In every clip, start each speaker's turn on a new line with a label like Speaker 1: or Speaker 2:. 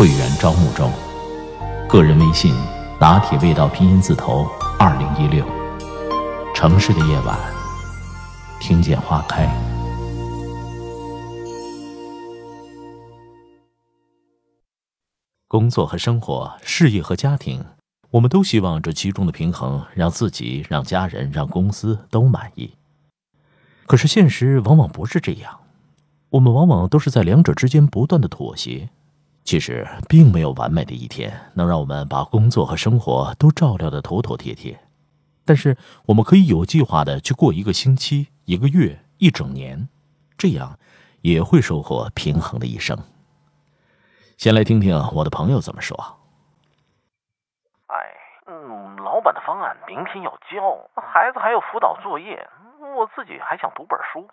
Speaker 1: 会员招募中，个人微信拿铁味道拼音字头二零一六。城市的夜晚，听见花开。工作和生活，事业和家庭，我们都希望这其中的平衡让自己、让家人、让公司都满意。可是现实往往不是这样，我们往往都是在两者之间不断的妥协。其实并没有完美的一天能让我们把工作和生活都照料的妥妥帖帖，但是我们可以有计划的去过一个星期、一个月、一整年，这样也会收获平衡的一生。先来听听我的朋友怎么说。
Speaker 2: 哎，嗯，老板的方案明天要交，孩子还要辅导作业，我自己还想读本书，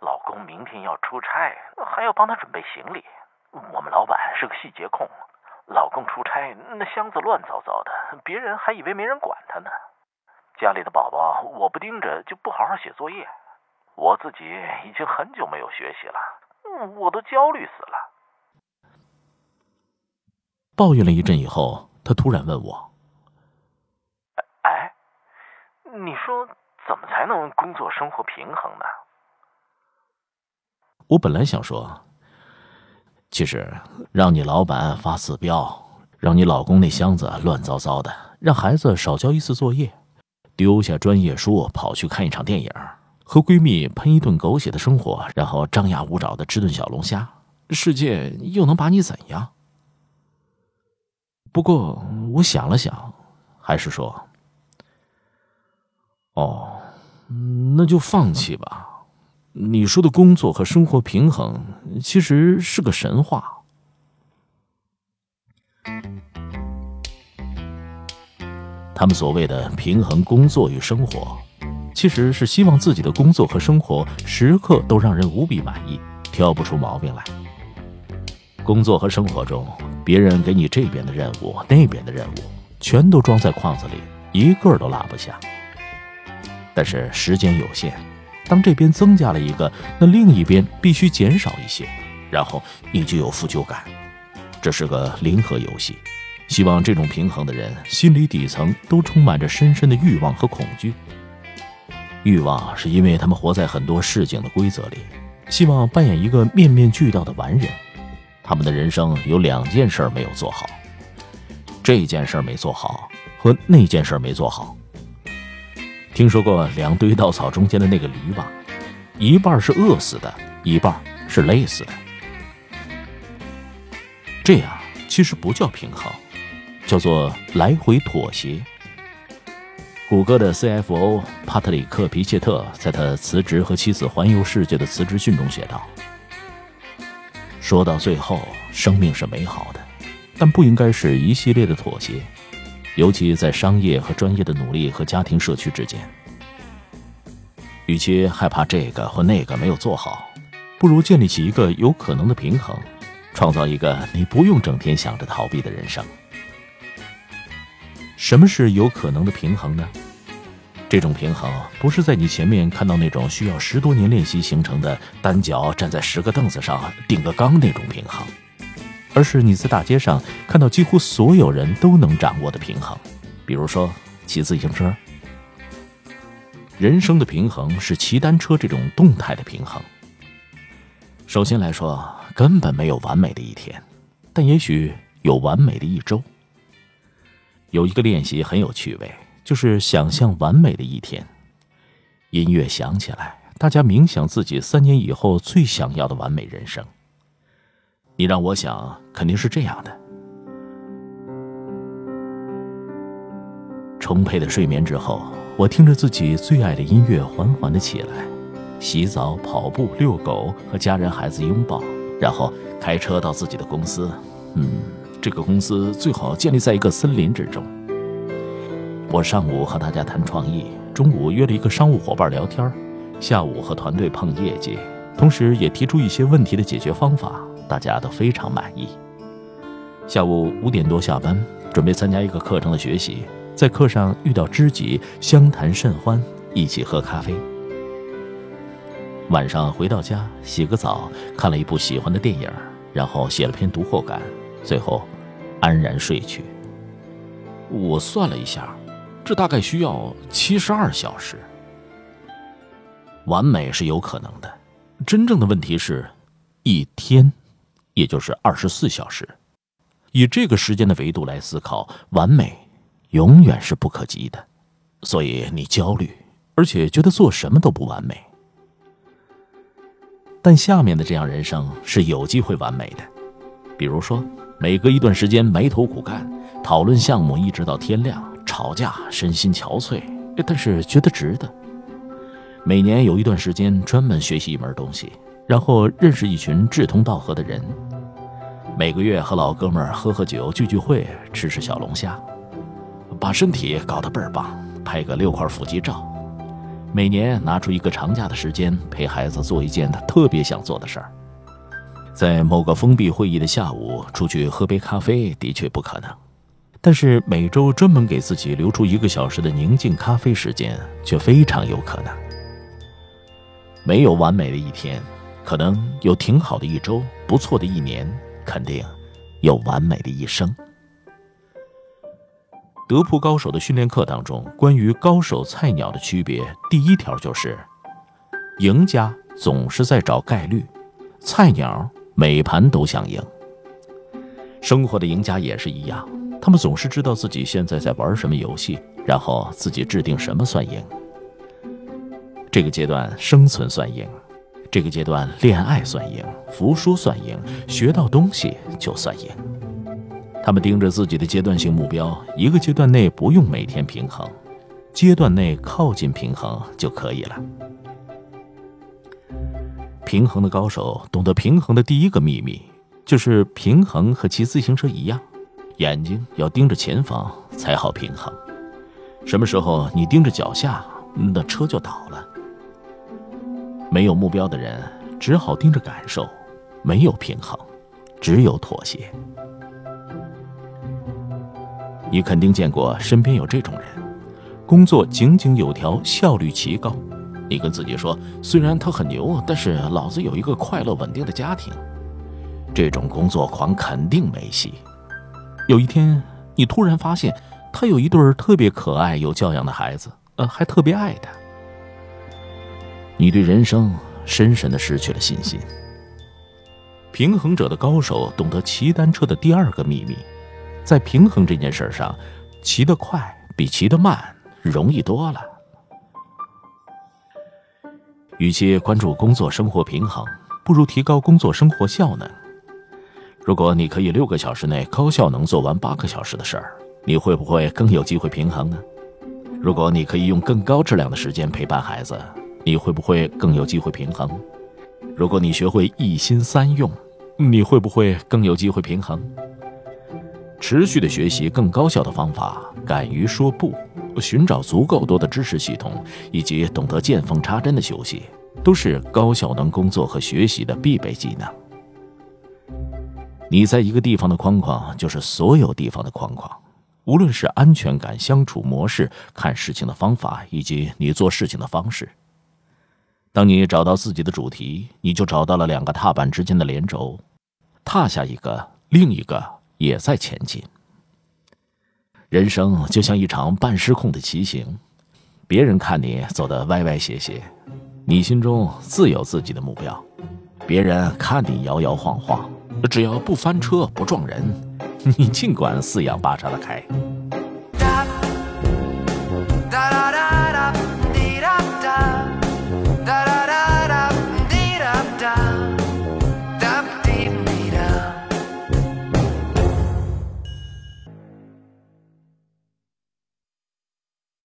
Speaker 2: 老公明天要出差，还要帮他准备行李。我们老板是个细节控，老公出差那箱子乱糟糟的，别人还以为没人管他呢。家里的宝宝我不盯着就不好好写作业，我自己已经很久没有学习了，我都焦虑死了。
Speaker 1: 抱怨了一阵以后，他突然问我
Speaker 2: 哎，你说怎么才能工作生活平衡呢？：“
Speaker 1: 我本来想说，其实让你老板发死飙，让你老公那箱子乱糟糟的，让孩子少交一次作业，丢下专业书跑去看一场电影，和闺蜜喷一顿狗血的生活，然后张牙舞爪的吃顿小龙虾，世界又能把你怎样？不过我想了想，还是说，哦，那就放弃吧。你说的工作和生活平衡，其实是个神话。他们所谓的平衡工作与生活，其实是希望自己的工作和生活时刻都让人无比满意，挑不出毛病来。工作和生活中，别人给你这边的任务、那边的任务，全都装在框子里，一个都落不下。但是时间有限，当这边增加了一个，那另一边必须减少一些，然后你就有负疚感。这是个零和游戏，希望这种平衡的人心里底层都充满着深深的欲望和恐惧。欲望是因为他们活在很多市井的规则里，希望扮演一个面面俱到的完人。他们的人生有两件事没有做好，这件事没做好和那件事没做好。听说过两堆稻草中间的那个驴吧？一半是饿死的，一半是累死的。这样其实不叫平衡，叫做来回妥协。谷歌的 CFO 帕特里克·皮切特在他辞职和妻子环游世界的辞职信中写道：“说到最后，生命是美好的，但不应该是一系列的妥协。”尤其在商业和专业的努力和家庭社区之间，与其害怕这个或那个没有做好，不如建立起一个有可能的平衡，创造一个你不用整天想着逃避的人生。什么是有可能的平衡呢？这种平衡不是在你前面看到那种需要十多年练习形成的单脚站在十个凳子上顶个缸那种平衡。而是你在大街上看到几乎所有人都能掌握的平衡，比如说骑自行车。人生的平衡是骑单车这种动态的平衡。首先来说，根本没有完美的一天，但也许有完美的一周。有一个练习很有趣味，就是想象完美的一天。音乐响起来，大家冥想自己三年以后最想要的完美人生。你让我想，肯定是这样的：充沛的睡眠之后，我听着自己最爱的音乐，缓缓的起来，洗澡、跑步、遛狗，和家人孩子拥抱，然后开车到自己的公司，嗯，这个公司最好建立在一个森林之中。我上午和大家谈创意，中午约了一个商务伙伴聊天，下午和团队碰业绩，同时也提出一些问题的解决方法，大家都非常满意。下午五点多下班，准备参加一个课程的学习，在课上遇到知己，相谈甚欢，一起喝咖啡。晚上回到家，洗个澡，看了一部喜欢的电影，然后写了篇读后感，最后安然睡去。我算了一下。这大概需要七十二小时。完美是有可能的，真正的问题是，一天，也就是二十四小时。以这个时间的维度来思考，完美永远是不可及的。所以你焦虑，而且觉得做什么都不完美。但下面的这样人生是有机会完美的，比如说，每隔一段时间埋头苦干，讨论项目，一直到天亮。吵架，身心憔悴，但是觉得值得。每年有一段时间专门学习一门东西，然后认识一群志同道合的人。每个月和老哥们儿喝喝酒、聚聚会、吃吃小龙虾，把身体搞得倍儿棒，拍个六块腹肌照。每年拿出一个长假的时间陪孩子做一件他特别想做的事儿。在某个封闭会议的下午出去喝杯咖啡，的确不可能。但是每周专门给自己留出一个小时的宁静咖啡时间，却非常有可能。没有完美的一天，可能有挺好的一周，不错的一年，肯定有完美的一生。德扑高手的训练课当中，关于高手菜鸟的区别，第一条就是：赢家总是在找概率，菜鸟每盘都想赢。生活的赢家也是一样。他们总是知道自己现在在玩什么游戏，然后自己制定什么算赢。这个阶段生存算赢，这个阶段恋爱算赢，服输算赢，学到东西就算赢。他们盯着自己的阶段性目标，一个阶段内不用每天平衡，阶段内靠近平衡就可以了。平衡的高手懂得平衡的第一个秘密，就是平衡和骑自行车一样。眼睛要盯着前方才好平衡，什么时候你盯着脚下，那车就倒了。没有目标的人只好盯着感受，没有平衡，只有妥协。你肯定见过身边有这种人，工作井井有条，效率奇高。你跟自己说，虽然他很牛，但是老子有一个快乐稳定的家庭。这种工作狂肯定没戏。有一天，你突然发现，他有一对特别可爱、有教养的孩子，呃，还特别爱他。你对人生深深的失去了信心。平衡者的高手懂得骑单车的第二个秘密，在平衡这件事上，骑得快比骑得慢容易多了。与其关注工作生活平衡，不如提高工作生活效能。如果你可以六个小时内高效能做完八个小时的事儿，你会不会更有机会平衡呢？如果你可以用更高质量的时间陪伴孩子，你会不会更有机会平衡？如果你学会一心三用，你会不会更有机会平衡？持续的学习更高效的方法，敢于说不，寻找足够多的知识系统，以及懂得见缝插针的休息，都是高效能工作和学习的必备技能。你在一个地方的框框，就是所有地方的框框。无论是安全感、相处模式、看事情的方法，以及你做事情的方式。当你找到自己的主题，你就找到了两个踏板之间的连轴，踏下一个，另一个也在前进。人生就像一场半失控的骑行，别人看你走得歪歪斜斜，你心中自有自己的目标；别人看你摇摇晃晃。只要不翻车不撞人，你尽管四仰八叉的开。